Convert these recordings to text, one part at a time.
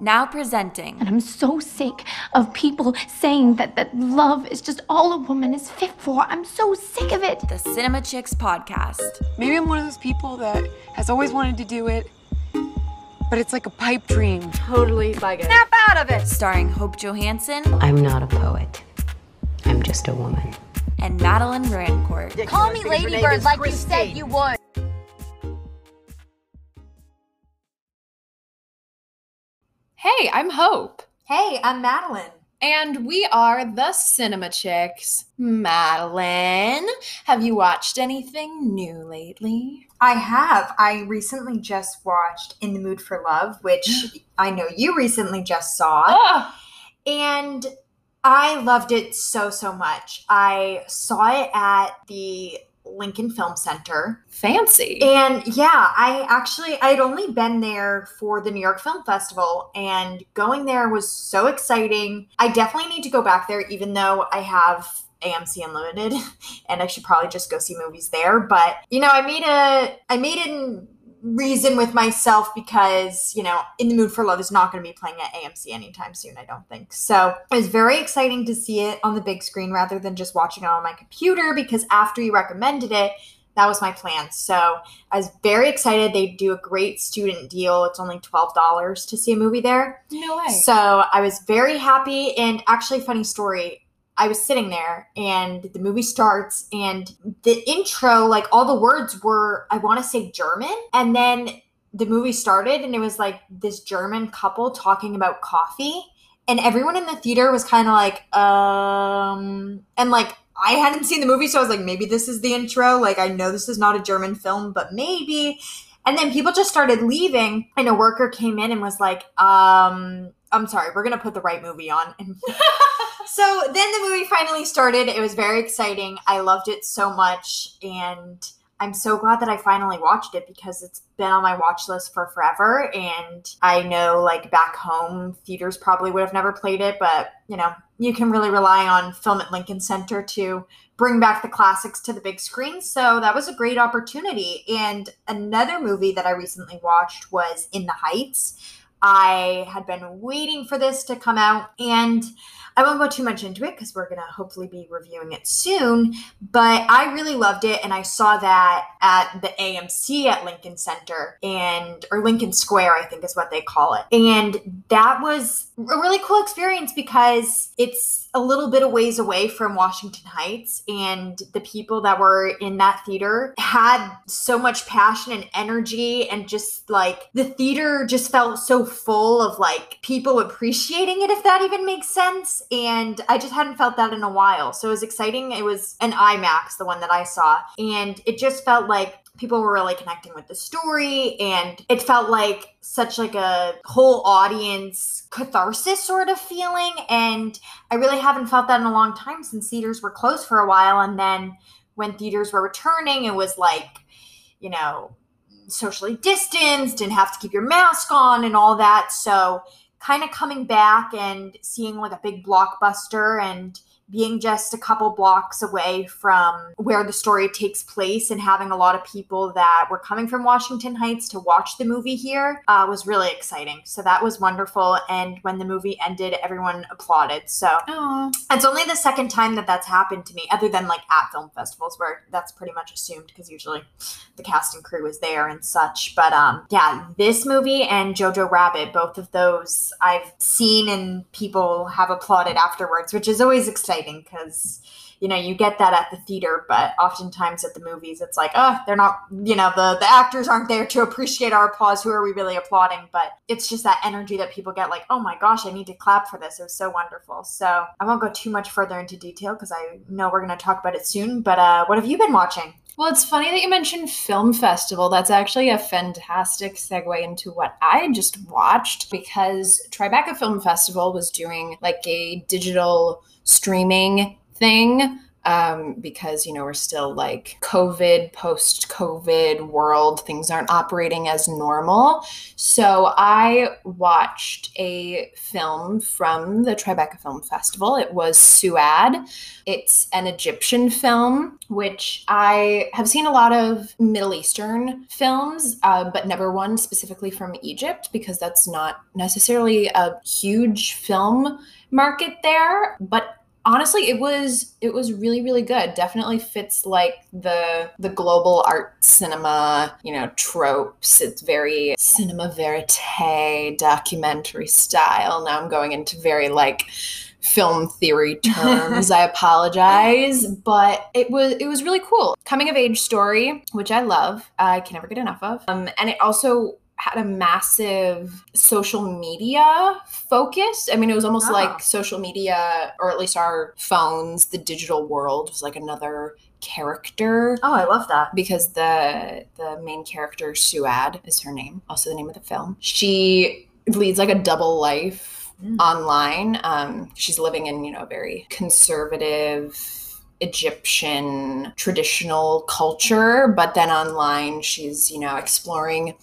Now presenting. And I'm so sick of people saying that, that love is just all a woman is fit for. I'm so sick of it. The Cinema Chicks podcast. Maybe I'm one of those people that has always wanted to do it, but it's like a pipe dream. Totally like it. Snap out of it! Starring Hope Johansson. I'm not a poet. I'm just a woman. And Madeline Rancourt. Call me Ladybird like you said you would. Hey, I'm Hope. Hey, I'm Madeline. And we are the Cinema Chicks. Madeline, have you watched anything new lately? I have. I recently just watched In the Mood for Love, which I know you recently just saw. Oh, And I loved it so, so much. I saw it at the Lincoln Film Center. fancy. And yeah, I actually I'd only been there for the New York Film Festival and going there was so exciting. I definitely need to go back there even though I have AMC Unlimited and I should probably just go see movies there, but you know, I made a I made a reason with myself because, you know, In the Mood for Love is not going to be playing at AMC anytime soon, I don't think. So, it was very exciting to see it on the big screen rather than just watching it on my computer because after you recommended it, that was my plan. So I was very excited. They do a great student deal. It's only $12 to see a movie there. no way. So I was very happy. And actually, funny story. I was sitting there and the movie starts and the intro, like all the words were, I want to say German. And then the movie started and it was like this German couple talking about coffee. And everyone in the theater was kind of like, um, and like I hadn't seen the movie, so I was like, maybe this is the intro. Like, I know this is not a German film, but maybe. And then people just started leaving, and a worker came in and was like, um, I'm sorry, we're going to put the right movie on. So then the movie finally started. It was very exciting. I loved it so much. And I'm so glad that I finally watched it because it's been on my watch list for forever. And I know, like, back home, theaters probably would have never played it, but, you know, you can really rely on Film at Lincoln Center to bring back the classics to the big screen. So that was a great opportunity. And another movie that I recently watched was In the Heights. I had been waiting for this to come out, and I won't go too much into it because we're going to hopefully be reviewing it soon. But I really loved it, and I saw that at the AMC at Lincoln Center and or Lincoln Square, I think is what they call it. And that was a really cool experience because it's a little bit of ways away from Washington Heights, and the people that were in that theater had so much passion and energy, and just like the theater just felt so full of like people appreciating it, if that even makes sense. And I just hadn't felt that in a while. So it was exciting. It was an IMAX, the one that I saw, and it just felt like people were really connecting with the story and it felt like such like a whole audience catharsis sort of feeling and i really haven't felt that in a long time since theaters were closed for a while and then when theaters were returning it was like you know socially distanced and have to keep your mask on and all that. So kind of coming back and seeing like a big blockbuster and being just a couple blocks away from where the story takes place and having a lot of people that were coming from Washington Heights to watch the movie here uh, was really exciting. So that was wonderful. And when the movie ended, everyone applauded. So Aw. it's only the second time that that's happened to me, other than like at film festivals where that's pretty much assumed because usually the cast and crew is there and such. But um, yeah, this movie and Jojo Rabbit, both of those I've seen and people have applauded afterwards, which is always exciting because you know you get that at the theater, but oftentimes at the movies it's like, oh, they're not, you know, the the actors aren't there to appreciate our applause. Who are we really applauding? But it's just that energy that people get, like, oh my gosh, I need to clap for this. It was so wonderful. So I won't go too much further into detail because I know we're going to talk about it soon. But uh, what have you been watching? Well, it's funny that you mentioned film festival. That's actually a fantastic segue into what I just watched because Tribeca Film Festival was doing like a digital streaming thing um, because, you know, we're still like COVID, post COVID world, things aren't operating as normal. So I watched a film from the Tribeca Film Festival. It was Souad. It's an Egyptian film, which I have seen a lot of Middle Eastern films, uh, but never one specifically from Egypt because that's not necessarily a huge film market there. But honestly it was it was really really good. Definitely fits like the the global art cinema you know tropes. It's very cinema verite documentary style. Now i'm going into very like film theory terms. I apologize but it was it was really cool. Coming of age story which i love i can never get enough of. Um, and it also had a massive social media focus. I mean, it was almost Ah. like social media, or at least our phones, the digital world was like another character Oh, I love that. because the the main character Souad is her name, also the name of the film. She leads like a double life Mm. online. Um, she's living in you know a very conservative Egyptian traditional culture, but then online she's you know exploring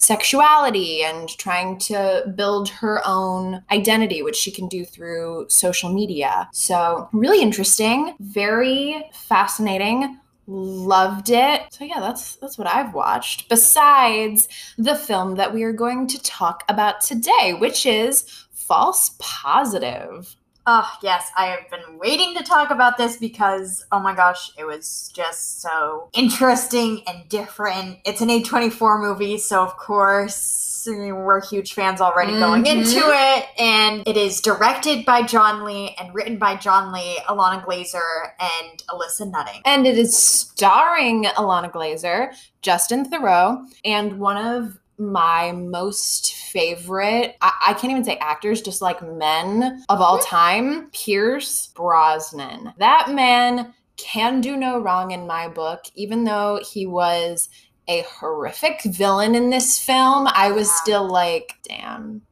sexuality and trying to build her own identity, which she can do through social media. So, really interesting, very fascinating. Loved it. So yeah, that's that's what I've watched. Besides the film that we are going to talk about today, which is False Positive. Oh, yes, I have been waiting to talk about this because, oh my gosh, it was just so interesting and different. It's an A24 movie, so of course, we're huge fans already going Mhm. into it. And it is directed by John Lee and written by John Lee, Ilana Glazer, and Alyssa Nutting. And it is starring Ilana Glazer, Justin Theroux, and one of my most favorite, I, I can't even say actors, just like men of all time, Pierce Brosnan. That man can do no wrong in my book, even though he was a horrific villain in this film. I was still like, damn,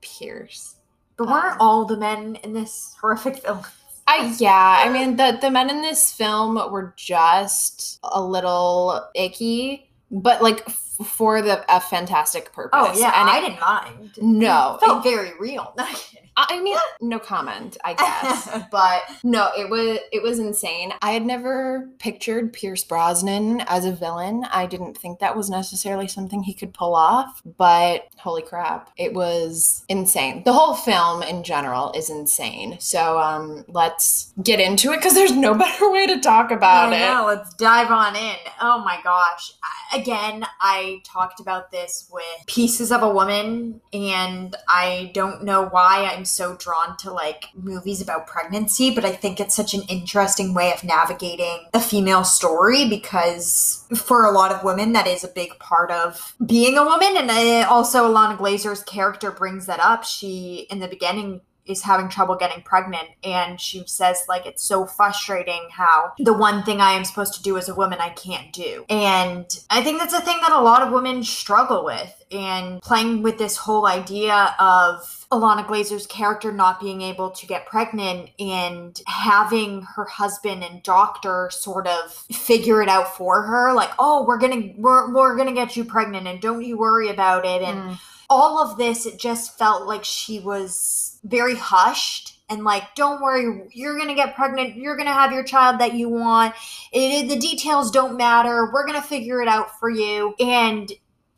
Pierce. But weren't um, all the men in this horrific film? I yeah, I mean the the men in this film were just a little icky, but like for the a fantastic purpose. Oh, yeah, and I it- didn't mind. No, It felt it- very real. No, I'm kidding. I mean, no comment, I guess. but no, it was it was insane. I had never pictured Pierce Brosnan as a villain. I didn't think that was necessarily something he could pull off, but holy crap, it was insane. The whole film in general is insane. So um let's get into it cuz there's no better way to talk about it. know, let's dive on in. Oh my gosh. Again, I talked about this with Pieces of a Woman, and I don't know why I'm so drawn to like movies about pregnancy, but I think it's such an interesting way of navigating a female story because for a lot of women, that is a big part of being a woman. And uh, also, Ilana Glazer's character brings that up. She, in the beginning, is having trouble getting pregnant and she says like it's so frustrating how the one thing I am supposed to do as a woman I can't do. And I think that's a thing that a lot of women struggle with and playing with this whole idea of Ilana Glazer's character not being able to get pregnant and having her husband and doctor sort of figure it out for her like oh we're going to we're, we're going to get you pregnant and don't you worry about it and Mm. all of this it just felt like she was very hushed and like don't worry you're gonna get pregnant you're gonna have your child that you want. It, the details don't matter we're gonna figure it out for you. And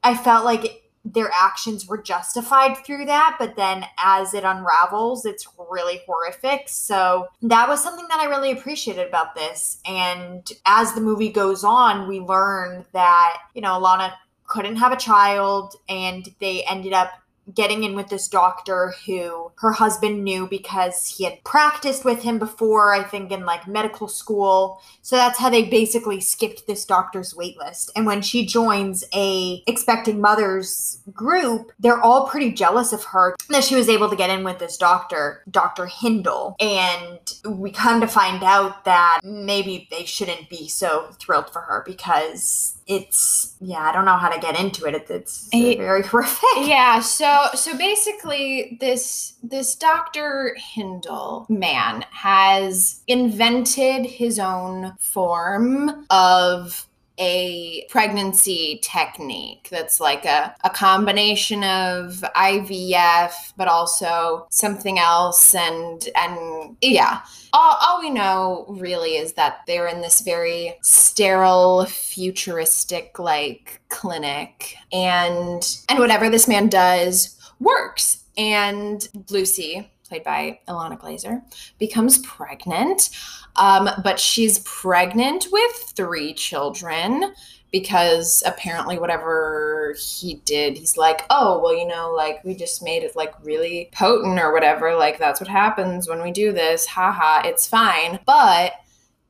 i felt like their actions were justified through that but then as it unravels it's really horrific. So that was something that i really appreciated about this. And as the movie goes on we learn that you know ilana couldn't have a child and they ended up getting in with this doctor who her husband knew because he had practiced with him before i think in like medical school so that's how they basically skipped this doctor's waitlist. and when she joins a expecting mothers group they're all pretty jealous of her that she was able to get in with this doctor dr hindle and we come to find out that maybe they shouldn't be so thrilled for her because it's yeah, I don't know how to get into it. It's, it's very horrific. yeah so so basically this this dr hindle man has invented his own form of a pregnancy technique that's like a, a combination of ivf but also something else and and yeah. All, all we know really is that they're in this very sterile futuristic like clinic and and whatever this man does works. And lucy played by ilana glazer becomes pregnant um, but she's pregnant with three children because apparently whatever he did he's like oh well you know like we just made it like really potent or whatever like that's what happens when we do this haha it's fine. But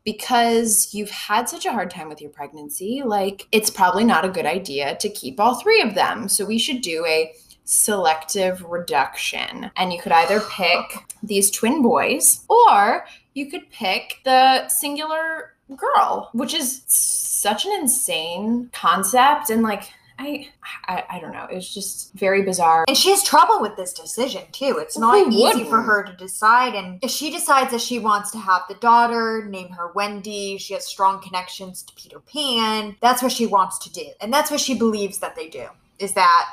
because you've had such a hard time with your pregnancy like it's probably not a good idea to keep all three of them. So we should do a selective reduction and you could either pick these twin boys or you could pick the singular girl which is such an insane concept and like I, I I don't know. It was just very bizarre. And she has trouble with this decision too. It's not Who easy for wouldn't? her to decide. And if she decides that she wants to have the daughter, name her Wendy, she has strong connections to Peter Pan. That's what she wants to do. And that's what she believes that they do, is that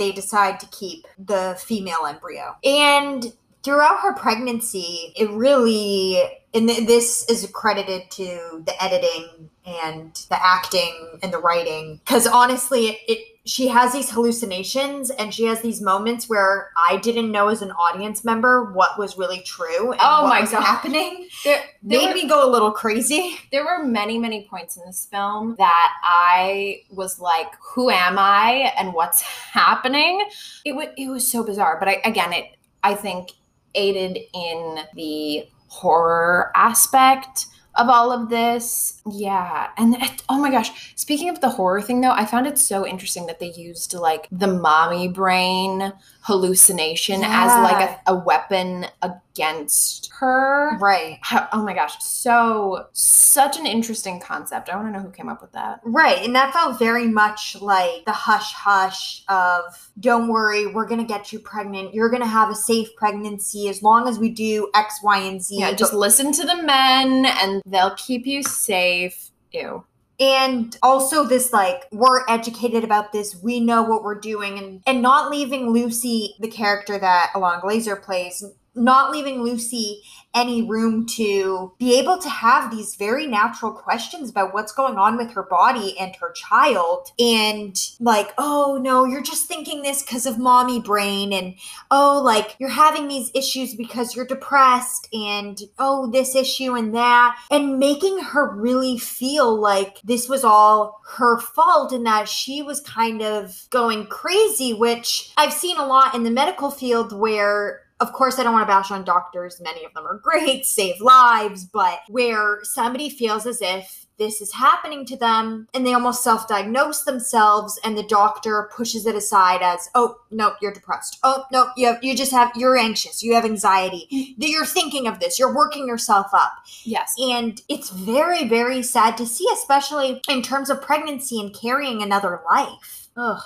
they decide to keep the female embryo. And throughout her pregnancy, it really, and this is credited to the editing and the acting and the writing, because honestly, it, it she has these hallucinations and she has these moments where I didn't know as an audience member what was really true and Oh what my was God. happening. There, there Made were- me go a little crazy. there were many many points in this film that i was like who am i and what's happening it was it was so bizarre but I, again it i think aided in the horror aspect of all of this. Yeah and it, oh my gosh. Speaking of the horror thing though i found it so interesting that they used like the mommy brain hallucination as like a, a weapon against her Right. how- oh my gosh so such an interesting concept i want to know who came up with that Right. And that felt very much like the hush hush of don't worry, we're going to get you pregnant. You're going to have a safe pregnancy as long as we do X, Y, and Z. yeah just listen to the men and they'll keep you safe ew and also this like we're educated about this we know what we're doing and and not leaving lucy the character that alon glazer plays not leaving lucy any room to be able to have these very natural questions about what's going on with her body and her child. And like oh no you're just thinking this because of mommy brain. And oh like you're having these issues because you're depressed. And oh this issue and that. And making her really feel like this was all her fault and that she was kind of going crazy which i've seen a lot in the medical field where of course, I don't want to bash on doctors. Many of them are great, save lives, but where somebody feels as if this is happening to them and they almost self diagnose themselves, and the doctor pushes it aside as, oh, no, you're depressed. Oh, no, you, have, you just have, you're anxious, you have anxiety, that you're thinking of this, you're working yourself up. yes And it's very, very sad to see, especially in terms of pregnancy and carrying another life. Ugh,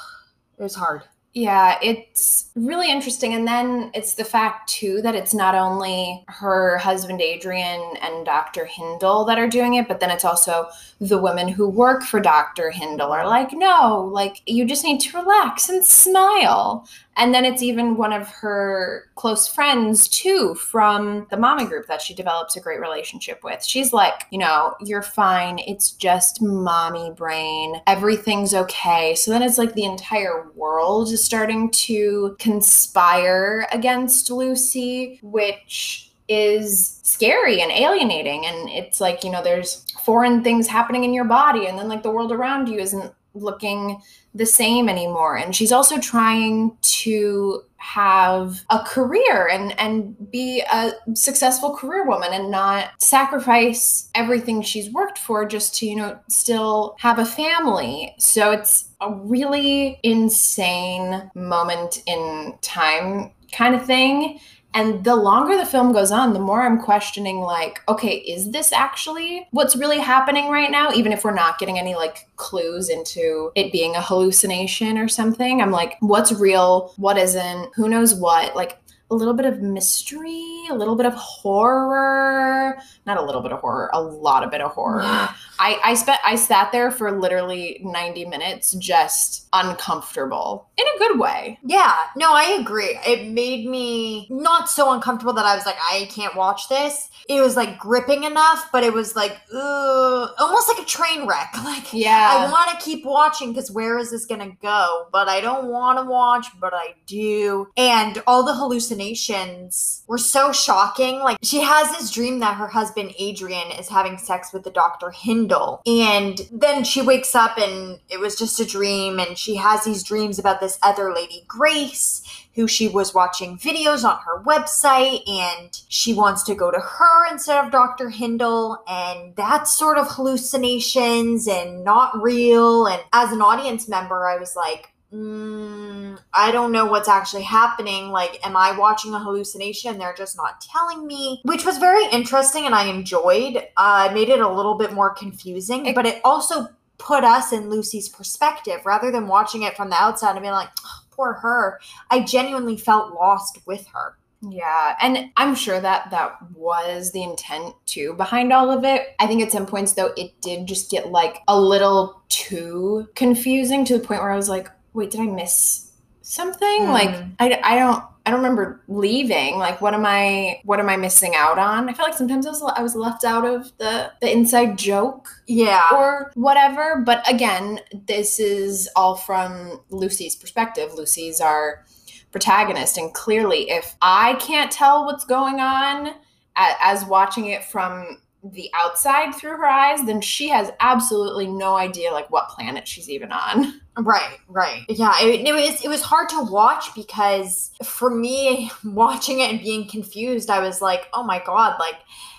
it was hard. Yeah, it's really interesting. And then it's the fact, too, that it's not only her husband, Adrian, and Dr. Hindle that are doing it, but then it's also the women who work for Dr. Hindle are like, no, like, you just need to relax and smile. And then it's even one of her close friends, too, from the mommy group that she develops a great relationship with. She's like, you know, you're fine. It's just mommy brain. Everything's okay. So then it's like the entire world is starting to conspire against Lucy, which is scary and alienating. And it's like, you know, there's foreign things happening in your body, and then like the world around you isn't looking the same anymore. And she's also trying to have a career and and be a successful career woman and not sacrifice everything she's worked for just to you know still have a family. So it's a really insane moment in time kind of thing And the longer the film goes on, the more I'm questioning, like, okay, is this actually what's really happening right now? Even if we're not getting any like clues into it being a hallucination or something, I'm like, what's real? What isn't? Who knows what? Like, a little bit of mystery, a little bit of horror. Not a little bit of horror, a lot of bit of horror. I, I spent I sat there for literally 90 minutes just uncomfortable in a good way. Yeah, no, I agree. It made me not so uncomfortable that I was like, I can't watch this. It was like gripping enough, but it was like, ugh, almost like a train wreck. Like, Yeah. I want to keep watching because where is this going to go? But I don't want to watch, but I do. And all the hallucinations were so shocking. Like, she has this dream that her husband, Adrian, is having sex with the Dr. Hindle. And then she wakes up and it was just a dream. And she has these dreams about this other lady, Grace, who she was watching videos on her website and she wants to go to her instead of Dr. Hindle. And that's sort of hallucinations and not real. And as an audience member, I was like, mm, I don't know what's actually happening. Like, am I watching a hallucination? They're just not telling me, which was very interesting and I enjoyed. Uh, it made it a little bit more confusing, but it also put us in Lucy's perspective rather than watching it from the outside and being like, "Oh, poor her. I genuinely felt lost with her. Yeah, and I'm sure that that was the intent too behind all of it. I think at some points though it did just get like a little too confusing to the point where I was like, "Wait, did I miss something?" Hmm. Like I, I don't I don't remember leaving. Like what am I what am I missing out on? I feel like sometimes I was I was left out of the the inside joke Yeah. or whatever. But again, this is all from Lucy's perspective. Lucy's our protagonist. And clearly, if I can't tell what's going on as watching it from the outside through her eyes, then she has absolutely no idea like what planet she's even on. Right, right. Yeah, it, it was it was hard to watch because for me watching it and being confused, I was like, "Oh my god, like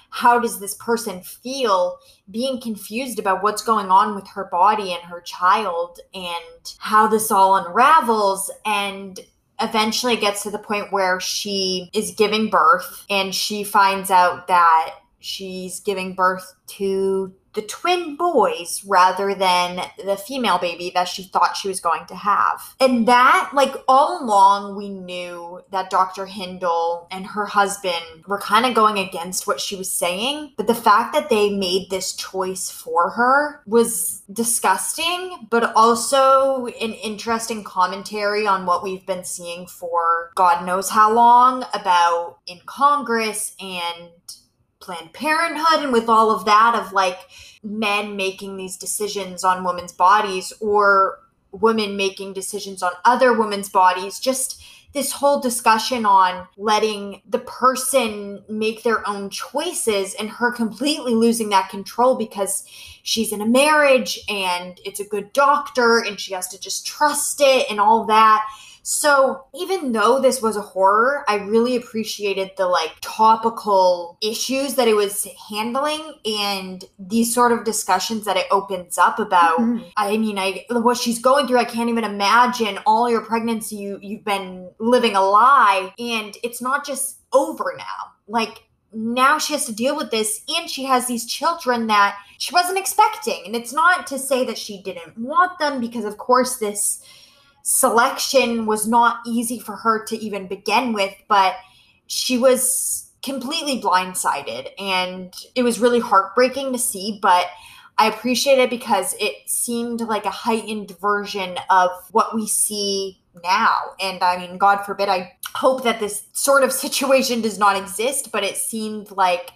how does this person feel being confused about what's going on with her body and her child and how this all unravels and eventually gets to the point where she is giving birth and she finds out that she's giving birth to the twin boys rather than the female baby that she thought she was going to have. And that, like, all along, we knew that Dr. Hindle and her husband were kind of going against what she was saying. But the fact that they made this choice for her was disgusting, but also an interesting commentary on what we've been seeing for God knows how long about in Congress and Planned Parenthood and with all of that of like men making these decisions on women's bodies or women making decisions on other women's bodies. Just this whole discussion on letting the person make their own choices and her completely losing that control because she's in a marriage and it's a good doctor and she has to just trust it and all that. So, even though this was a horror, I really appreciated the like topical issues that it was handling and these sort of discussions that it opens up about. Mm-hmm. I mean, I what she's going through, I can't even imagine all your pregnancy you you've been living a lie and it's not just over now. Like now she has to deal with this and she has these children that she wasn't expecting. And it's not to say that she didn't want them because of course this selection was not easy for her to even begin with, but she was completely blindsided and it was really heartbreaking to see, but I appreciate it because it seemed like a heightened version of what we see now. And I mean, God forbid, I hope that this sort of situation does not exist, but it seemed like,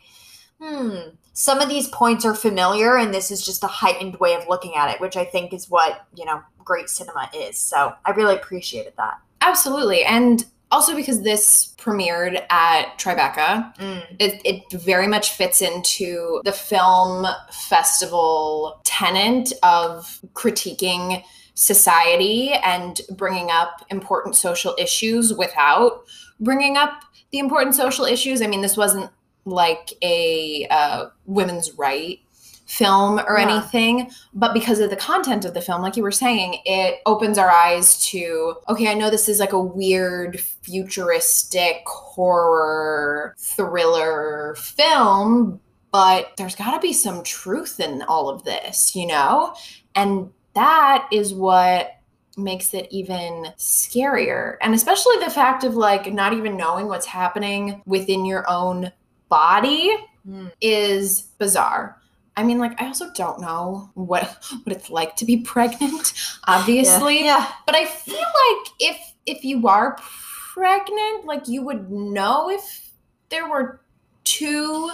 hmm, some of these points are familiar and this is just a heightened way of looking at it, which I think is what, you know, great cinema is. So I really appreciated that. Absolutely. And also because this premiered at Tribeca, Mm. it, it very much fits into the film festival tenant of critiquing society and bringing up important social issues without bringing up the important social issues. I mean, this wasn't like a uh, women's right film or Yeah. anything, but because of the content of the film, like you were saying, it opens our eyes to okay, I know this is like a weird futuristic horror thriller film, but there's got to be some truth in all of this, you know? And that is what makes it even scarier. And especially the fact of like not even knowing what's happening within your own body Mm. is bizarre. I mean, like, I also don't know what what it's like to be pregnant, obviously. Yeah. But I feel like if if you are pregnant, like you would know if there were two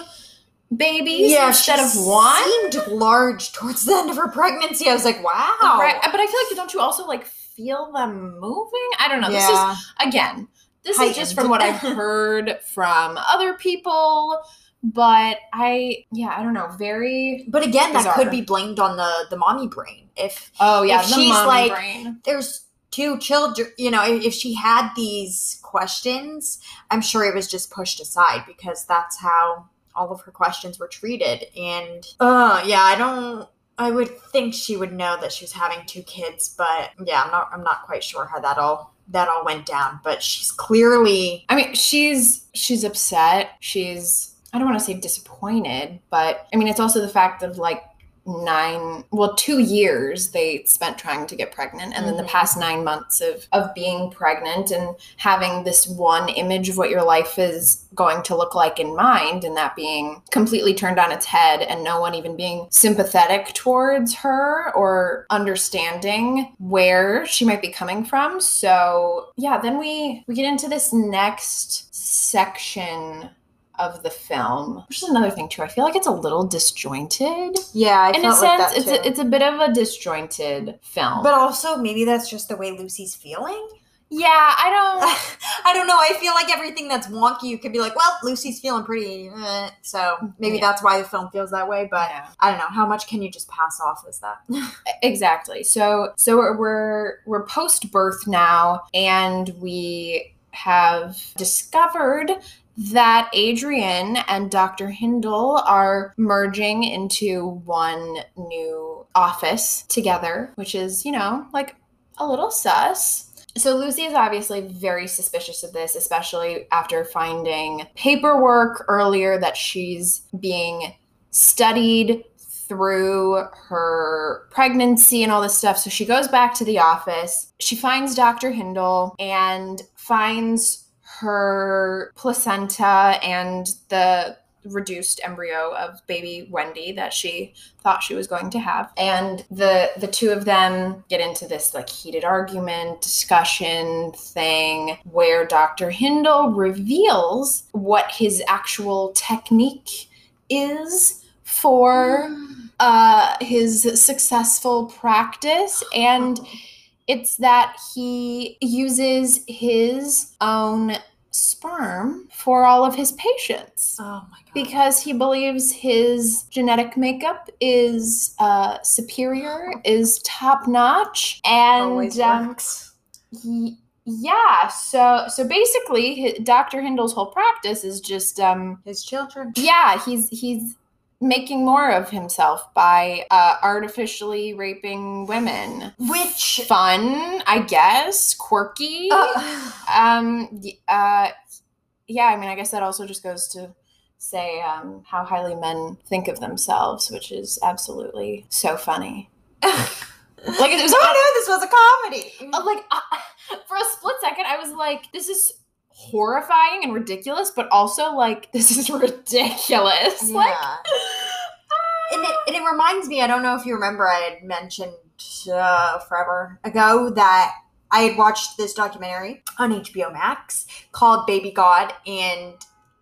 babies Yeah, instead of one. Seemed large towards the end of her pregnancy. I was like, wow. Right. But I feel like don't you also like feel them moving? I don't know. This is again, this is just from what I've heard from other people. But I, yeah, I don't know. Very. But again, that could be blamed on the the mommy brain. If Oh yeah, If she's, like- brain. there's two children, you know, if, if she had these questions, I'm sure it was just pushed aside because that's how all of her questions were treated. And uh yeah, I don't I would think she would know that she was having two kids, but yeah, I'm not I'm not quite sure how that all that all went down. But she's clearly I mean, she's she's upset. She's I don't want to say disappointed, but I mean, it's also the fact of like nine well two years they spent trying to get pregnant and then the past mm. nine months of of being pregnant and having this one image of what your life is going to look like in mind and that being completely turned on its head and no one even being sympathetic towards her or understanding where she might be coming from. So yeah then we we get into this next section of the film which is another thing too i feel like it's a little disjointed yeah, I in a like sense that it's a, it's a bit of a disjointed film but also maybe that's just the way Lucy's feeling. yeah i don't I don't know. I feel like everything that's wonky, you could be like, well, Lucy's feeling pretty. Eh. So maybe Yeah. that's why the film feels that way. But Yeah. I don't know. How much can you just pass off as that? exactly so so we're, we're post birth now and we have discovered that Adrian and Dr. Hindle are merging into one new office together, which is, you know, like a little sus. So Lucy is obviously very suspicious of this, especially after finding paperwork earlier that she's being studied through her pregnancy and all this stuff. So she goes back to the office. She finds Dr. Hindle and finds her placenta and the reduced embryo of baby Wendy that she thought she was going to have. And the the two of them get into this like heated argument, discussion thing where Dr. Hindle reveals what his actual technique is for uh his successful practice and it's that he uses his own sperm for all of his patients Oh my god. because he believes his genetic makeup is uh, superior, is top notch, and um, y- yeah. So so basically, Dr. Hindle's whole practice is just um, His children. yeah, he's he's making more of himself by uh, artificially raping women. Which. Fun, I guess, quirky. Uh, Um. Uh. Yeah. I mean, I guess that also just goes to say um, how highly men think of themselves, which is absolutely so funny. Like it was. I knew this was a comedy. uh, like uh, for a split second, I was like, "This is horrifying and ridiculous," but also like, "This is ridiculous." Like, Yeah. and it, and it reminds me, I don't know if you remember, I had mentioned uh, forever ago that I had watched this documentary on HBO Max called Baby God, and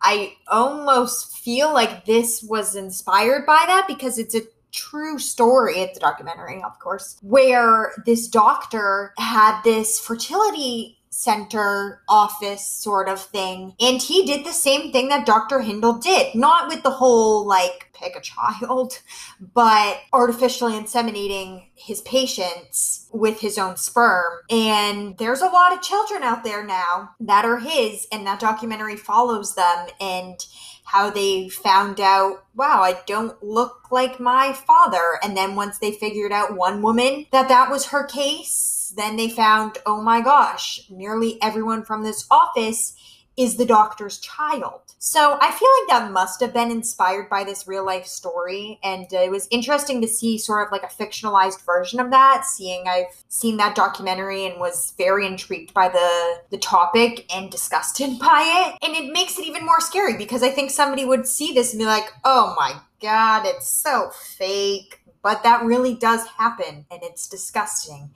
I almost feel like this was inspired by that because it's a true story. It's a documentary, of course, where this doctor had this fertility center office sort of thing. And he did the same thing that Dr. Hindle did. Not with the whole like pick a child, but artificially inseminating his patients with his own sperm. And there's a lot of children out there now that are his, and that documentary follows them and how they found out, wow, I don't look like my father. And then once they figured out one woman that that was her case, then they found, oh my gosh, nearly everyone from this office is the doctor's child. So I feel like that must have been inspired by this real life story. And it was interesting to see sort of like a fictionalized version of that, seeing I've seen that documentary and was very intrigued by the, the topic and disgusted by it. And it makes it even more scary because I think somebody would see this and be like, oh my God, it's so fake. But that really does happen and it's disgusting.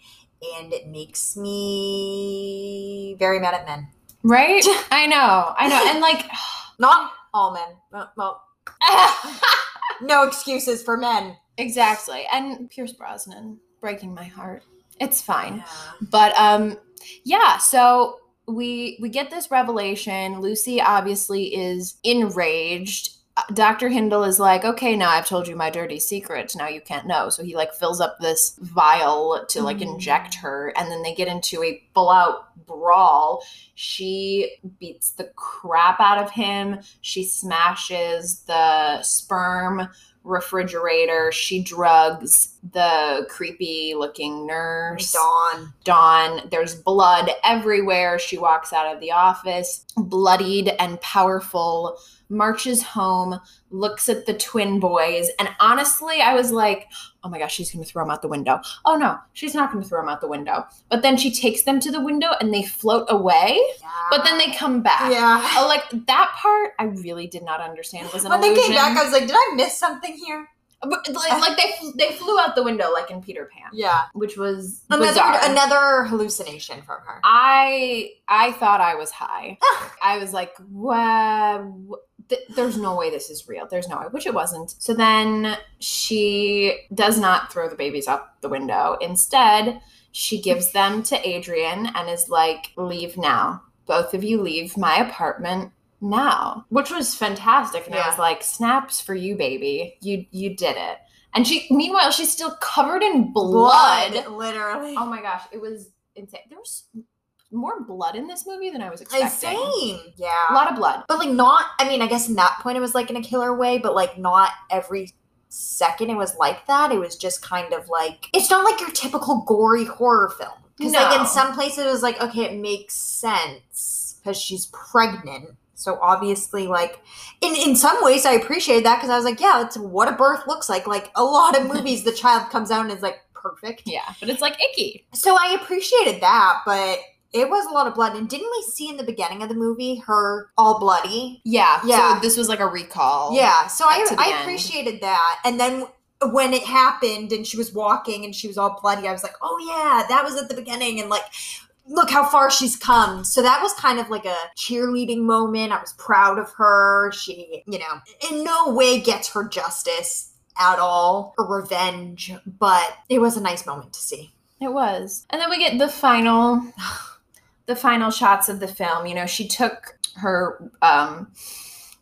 And it makes me very mad at men. Right? I know. I know. And like, Not all men. Well, well, no excuses for men. exactly. And Pierce Brosnan breaking my heart. It's fine. But um yeah, so we we get this revelation. Lucy obviously is enraged. Dr. Hindle is like, "Okay, now I've told you my dirty secret. Now you can't know." So he like fills up this vial to like mm-hmm. inject her and then they get into a full-out brawl. She beats the crap out of him. She smashes the sperm refrigerator. She drugs the creepy looking nurse. Dawn. Dawn. There's blood everywhere. She walks out of the office, bloodied and powerful, marches home, looks at the twin boys. And honestly, I was like, oh my gosh, she's going to throw them out the window. Oh no, she's not going to throw them out the window. But then she takes them to the window and they float away, but then they come back. Yeah. Oh, like that part, I really did not understand. Was an When they came back, I was like, did I miss something here? But, like, like they they flew out the window like in Peter Pan, Yeah. which was Another bizarre. another hallucination from her. I I thought I was high. I was like, "Wow, th- there's no way this is real. There's no way," which it wasn't. So then she does not throw the babies out the window. Instead, she gives them to Adrian and is like, "Leave now. Both of you leave my apartment." Now, which was fantastic, and I was like, "Snaps for you, baby! You you did it." And she, meanwhile, she's still covered in blood. literally. Oh my gosh, it was insane. There was more blood in this movie than I was expecting. Same. Yeah. A lot of blood. but like not I mean, I guess in that point it was like in a killer way, but like not every second it was like that. It was just kind of like it's not like your typical gory horror film. Because like in some places it was like, okay, it makes sense because she's pregnant. So obviously, like in in some ways, I appreciated that because I was like, yeah, that's what a birth looks like. Like a lot of movies, the child comes out and is like perfect. Yeah, but it's like icky. So I appreciated that, but it was a lot of blood. And didn't we see in the beginning of the movie her all bloody? Yeah. Yeah. So this was like a recall. Yeah. So I to the I end. appreciated that. And then when it happened and she was walking and she was all bloody, I was like, oh yeah, that was at the beginning. And like, look how far she's come. So that was kind of like a cheerleading moment. I was proud of her. She, you know, in no way gets her justice at all or revenge, but it was a nice moment to see. It was. And then we get the final the final shots of the film. You know, she took her um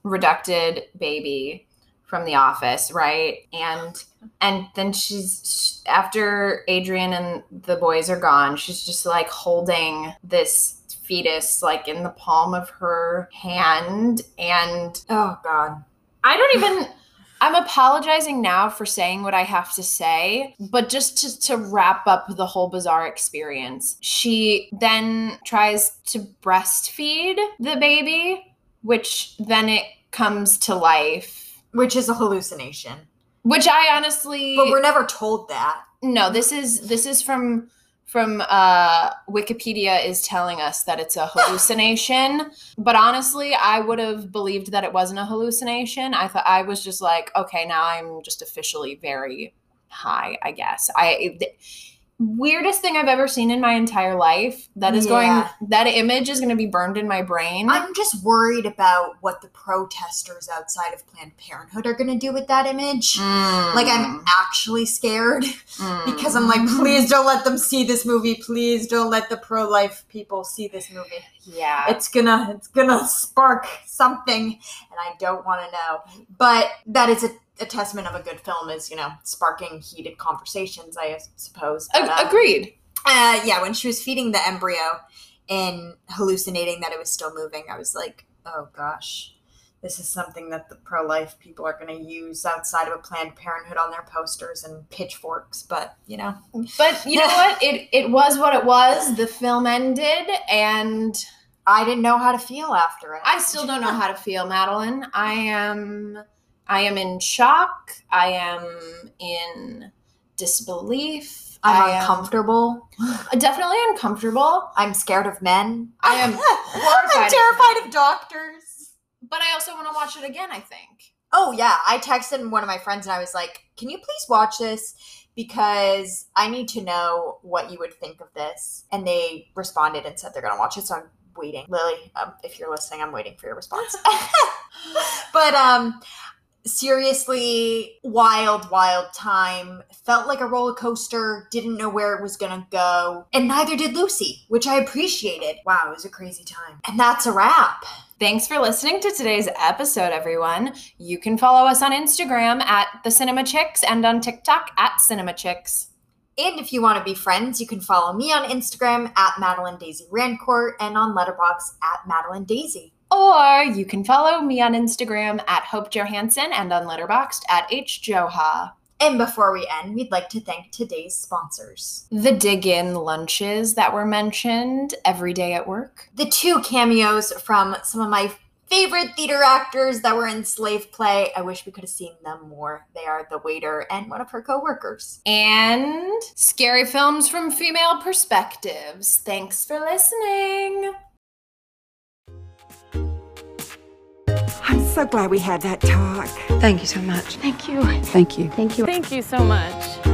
reducted baby from the office, right? And and then she's after Adrian and the boys are gone, she's just like holding this fetus like in the palm of her hand and Oh God. I don't even. I'm apologizing now for saying what I have to say, but just to, to wrap up the whole bizarre experience, she then tries to breastfeed the baby, which then it comes to life. Which is a hallucination. Which I honestly But we're never told that. no. This is this is from from uh, Wikipedia is telling us that it's a hallucination. but honestly, I would have believed that it wasn't a hallucination. I thought I was just like, okay, now I'm just officially very high. I guess I. weirdest thing I've ever seen in my entire life. That is Yeah. going. That image is going to be burned in my brain. I'm just worried about what the protesters outside of Planned Parenthood are going to do with that image. Like, I'm actually scared Mm. because I'm like, please don't let them see this movie. Please don't let the pro life people see this movie. yeah. It's gonna, it's gonna spark something, and I don't want to know. But that is a, a testament of a good film, is you know, sparking heated conversations. I suppose. But, uh, agreed. uh, yeah, when she was feeding the embryo and hallucinating that it was still moving, I was like, oh gosh, this is something that the pro-life people are going to use outside of a Planned Parenthood on their posters and pitchforks. But you know, But you know what? It it was what it was. The film ended, and I didn't know how to feel after it. I still don't know how to feel, Madeline. I am I am in shock. I am in disbelief. I'm I am uncomfortable. definitely uncomfortable. I'm scared of men. I am I'm terrified of doctors. But I also want to watch it again, I think. Oh yeah, I texted one of my friends and I was like, "Can you please watch this because I need to know what you would think of this." And they responded and said they're gonna watch it, so I'm waiting. Lily, um, if you're listening, I'm waiting for your response. but um, seriously, wild, wild time. Felt like a roller coaster. Didn't know where it was gonna go, and neither did Lucy, which I appreciated. Wow, it was a crazy time. And that's a wrap. Thanks for listening to today's episode, everyone. You can follow us on Instagram at the Cinema Chicks and on TikTok at Cinema Chicks. And if you want to be friends, you can follow me on Instagram at Madeline Daisy Rancourt and on Letterboxd at Madeline Daisy. Or you can follow me on Instagram at Hope Johansson and on Letterboxd at HJoha. And before we end, we'd like to thank today's sponsors. The Dig Inn lunches that were mentioned every day at work. The two cameos from some of my favorite theater actors that were in Slave Play. I wish we could have seen them more. They are the waiter and one of her co-workers. And scary films from female perspectives. Thanks for listening. So glad we had that talk. Thank you so much. Thank you. Thank you. Thank you. Thank you so much.